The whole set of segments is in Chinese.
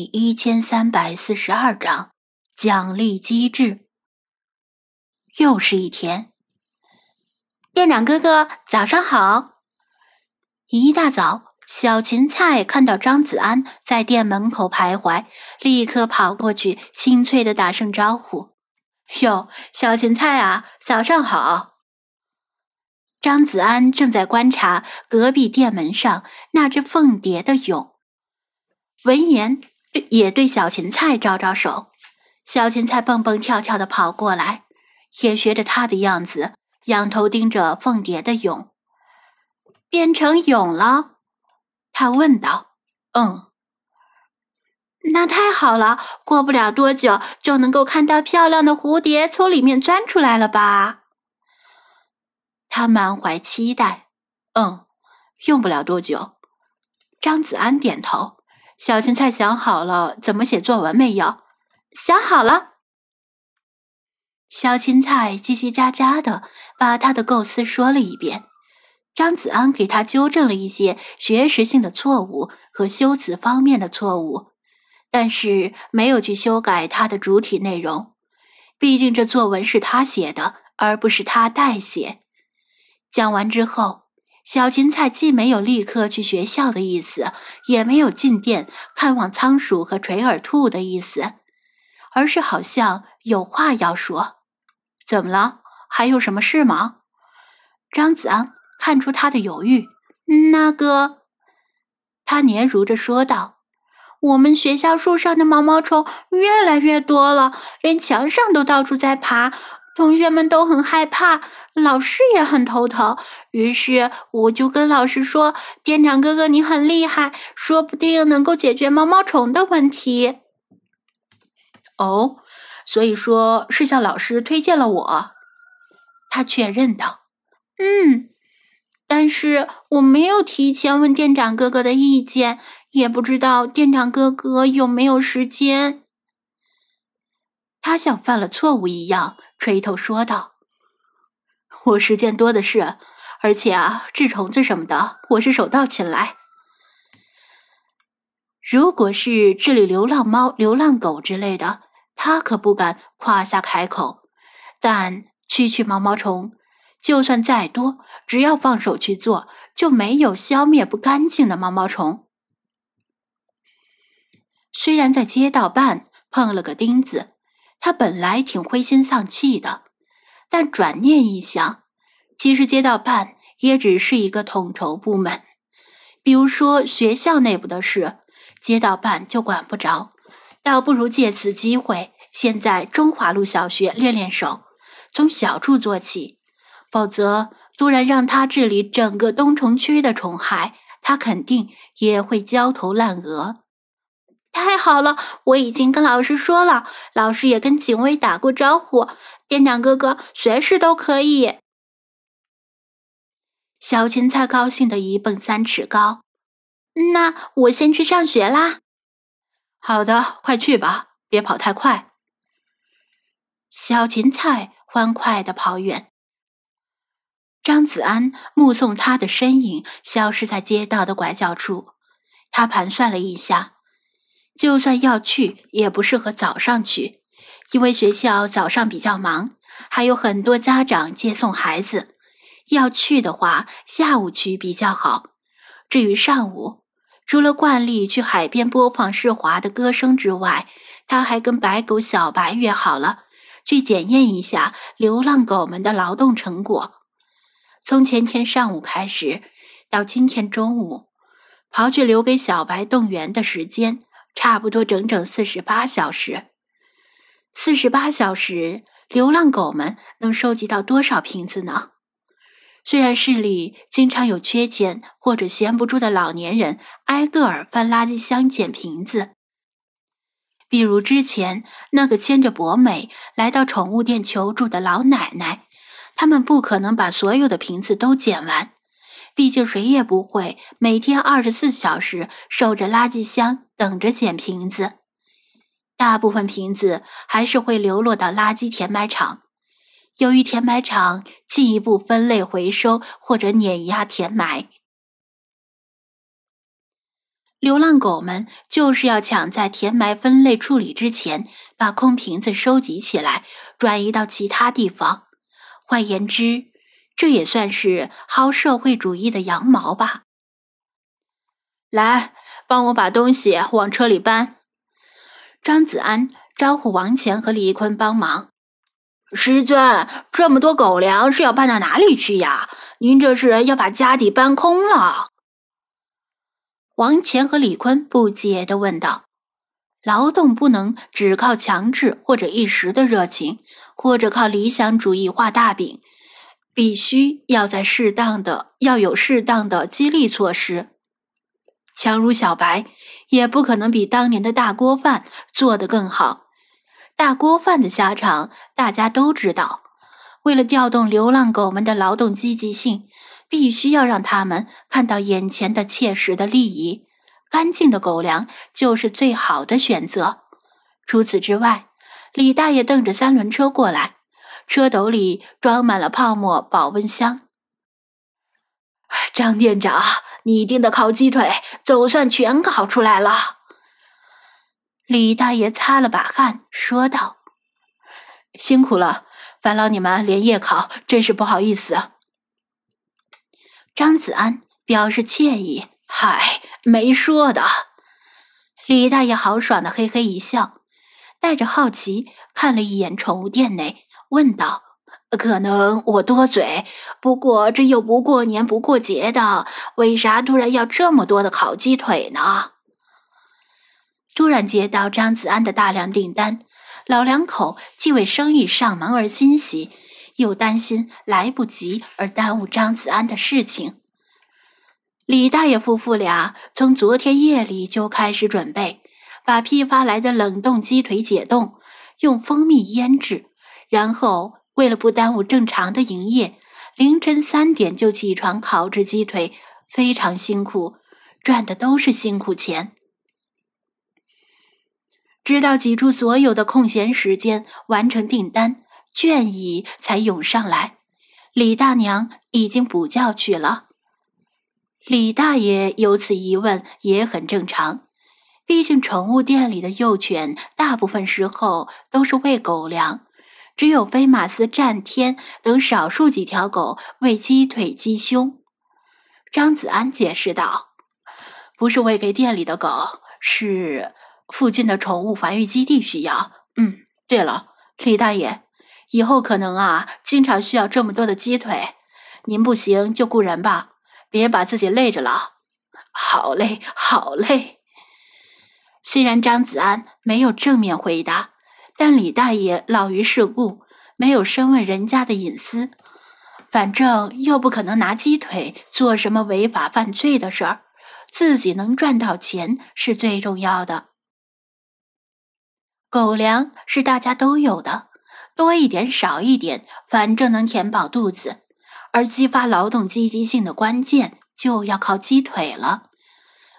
第一千三百四十二章奖励机制。又是一天，店长哥哥，早上好！一大早，小芹菜看到张子安在店门口徘徊，立刻跑过去，清脆的打声招呼：“哟，小芹菜啊，早上好！”张子安正在观察隔壁店门上那只凤蝶的蛹。闻言，也对小芹菜招招手。小芹菜蹦蹦跳跳的跑过来，也学着他的样子，仰头盯着凤蝶的蛹。变成蛹了？他问道。嗯，那太好了，过不了多久就能够看到漂亮的蝴蝶从里面钻出来了吧？他满怀期待。嗯，用不了多久。张子安点头。小芹菜想好了怎么写作文没有？想好了。小芹菜叽叽喳喳的把他的构思说了一遍。张子安给他纠正了一些学识性的错误和修辞方面的错误，但是没有去修改他的主体内容。毕竟这作文是他写的，而不是他代写。讲完之后。小芹菜既没有立刻去学校的意思，也没有进店看望仓鼠和垂耳兔的意思，而是好像有话要说。怎么了？还有什么事吗？张子安看出他的犹豫，那个，他嗫嚅着说道：“我们学校树上的毛毛虫越来越多了，连墙上都到处在爬。”同学们都很害怕，老师也很头疼。于是我就跟老师说：“店长哥哥，你很厉害，说不定能够解决毛毛虫的问题。”哦，所以说是向老师推荐了我。他确认道：“嗯，但是我没有提前问店长哥哥的意见，也不知道店长哥哥有没有时间。”他像犯了错误一样。垂头说道：“我时间多的是，而且啊，治虫子什么的，我是手到擒来。如果是治理流浪猫、流浪狗之类的，他可不敢夸下海口。但区区毛毛虫，就算再多，只要放手去做，就没有消灭不干净的毛毛虫。虽然在街道办碰了个钉子。”他本来挺灰心丧气的，但转念一想，其实街道办也只是一个统筹部门，比如说学校内部的事，街道办就管不着，倒不如借此机会先在中华路小学练练手，从小处做起。否则，突然让他治理整个东城区的虫害，他肯定也会焦头烂额。太好了，我已经跟老师说了，老师也跟警卫打过招呼。店长哥哥随时都可以。小芹菜高兴的一蹦三尺高。那我先去上学啦。好的，快去吧，别跑太快。小芹菜欢快的跑远。张子安目送他的身影消失在街道的拐角处，他盘算了一下。就算要去，也不适合早上去，因为学校早上比较忙，还有很多家长接送孩子。要去的话，下午去比较好。至于上午，除了惯例去海边播放世华的歌声之外，他还跟白狗小白约好了，去检验一下流浪狗们的劳动成果。从前天上午开始，到今天中午，刨去留给小白动员的时间。差不多整整四十八小时，四十八小时，流浪狗们能收集到多少瓶子呢？虽然市里经常有缺钱或者闲不住的老年人挨个儿翻垃圾箱捡瓶子，比如之前那个牵着博美来到宠物店求助的老奶奶，他们不可能把所有的瓶子都捡完。毕竟谁也不会每天二十四小时守着垃圾箱等着捡瓶子，大部分瓶子还是会流落到垃圾填埋场，由于填埋场进一步分类回收或者碾压填埋。流浪狗们就是要抢在填埋分类处理之前，把空瓶子收集起来，转移到其他地方。换言之，这也算是薅社会主义的羊毛吧。来，帮我把东西往车里搬。张子安招呼王乾和李坤帮忙。师尊，这么多狗粮是要搬到哪里去呀？您这是要把家底搬空了？王乾和李坤不解的问道：“劳动不能只靠强制或者一时的热情，或者靠理想主义画大饼，必须要在适当的要有适当的激励措施。强如小白，也不可能比当年的大锅饭做得更好。大锅饭的下场大家都知道。为了调动流浪狗们的劳动积极性。”必须要让他们看到眼前的切实的利益，干净的狗粮就是最好的选择。除此之外，李大爷蹬着三轮车过来，车斗里装满了泡沫保温箱。张店长，你订的烤鸡腿总算全烤出来了。李大爷擦了把汗，说道：“辛苦了，烦劳你们连夜烤，真是不好意思。”张子安表示歉意：“嗨，没说的。”李大爷豪爽的嘿嘿一笑，带着好奇看了一眼宠物店内，问道：“可能我多嘴，不过这又不过年不过节的，为啥突然要这么多的烤鸡腿呢？”突然接到张子安的大量订单，老两口既为生意上门而欣喜。又担心来不及而耽误张子安的事情。李大爷夫妇俩从昨天夜里就开始准备，把批发来的冷冻鸡腿解冻，用蜂蜜腌制，然后为了不耽误正常的营业，凌晨三点就起床烤制鸡腿，非常辛苦，赚的都是辛苦钱。直到挤出所有的空闲时间完成订单。倦意才涌上来，李大娘已经补觉去了。李大爷有此疑问也很正常，毕竟宠物店里的幼犬大部分时候都是喂狗粮，只有飞马斯、战天等少数几条狗喂鸡腿、鸡胸。张子安解释道：“不是喂给店里的狗，是附近的宠物繁育基地需要。嗯，对了，李大爷。”以后可能啊，经常需要这么多的鸡腿。您不行就雇人吧，别把自己累着了。好嘞，好嘞。虽然张子安没有正面回答，但李大爷老于世故，没有深问人家的隐私。反正又不可能拿鸡腿做什么违法犯罪的事儿，自己能赚到钱是最重要的。狗粮是大家都有的。多一点，少一点，反正能填饱肚子。而激发劳动积极性的关键，就要靠鸡腿了。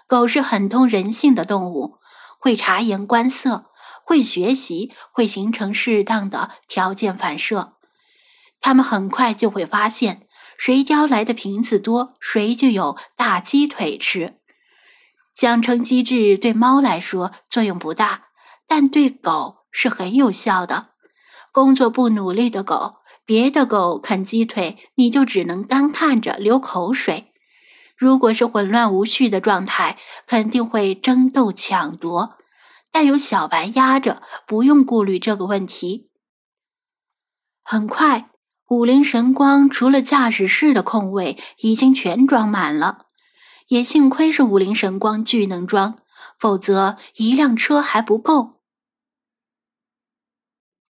狗是很通人性的动物，会察言观色，会学习，会形成适当的条件反射。它们很快就会发现，谁叼来的瓶子多，谁就有大鸡腿吃。奖惩机制对猫来说作用不大，但对狗是很有效的。工作不努力的狗，别的狗啃鸡腿，你就只能干看着流口水。如果是混乱无序的状态，肯定会争斗抢夺。但有小白压着，不用顾虑这个问题。很快，五菱神光除了驾驶室的空位已经全装满了，也幸亏是五菱神光巨能装，否则一辆车还不够。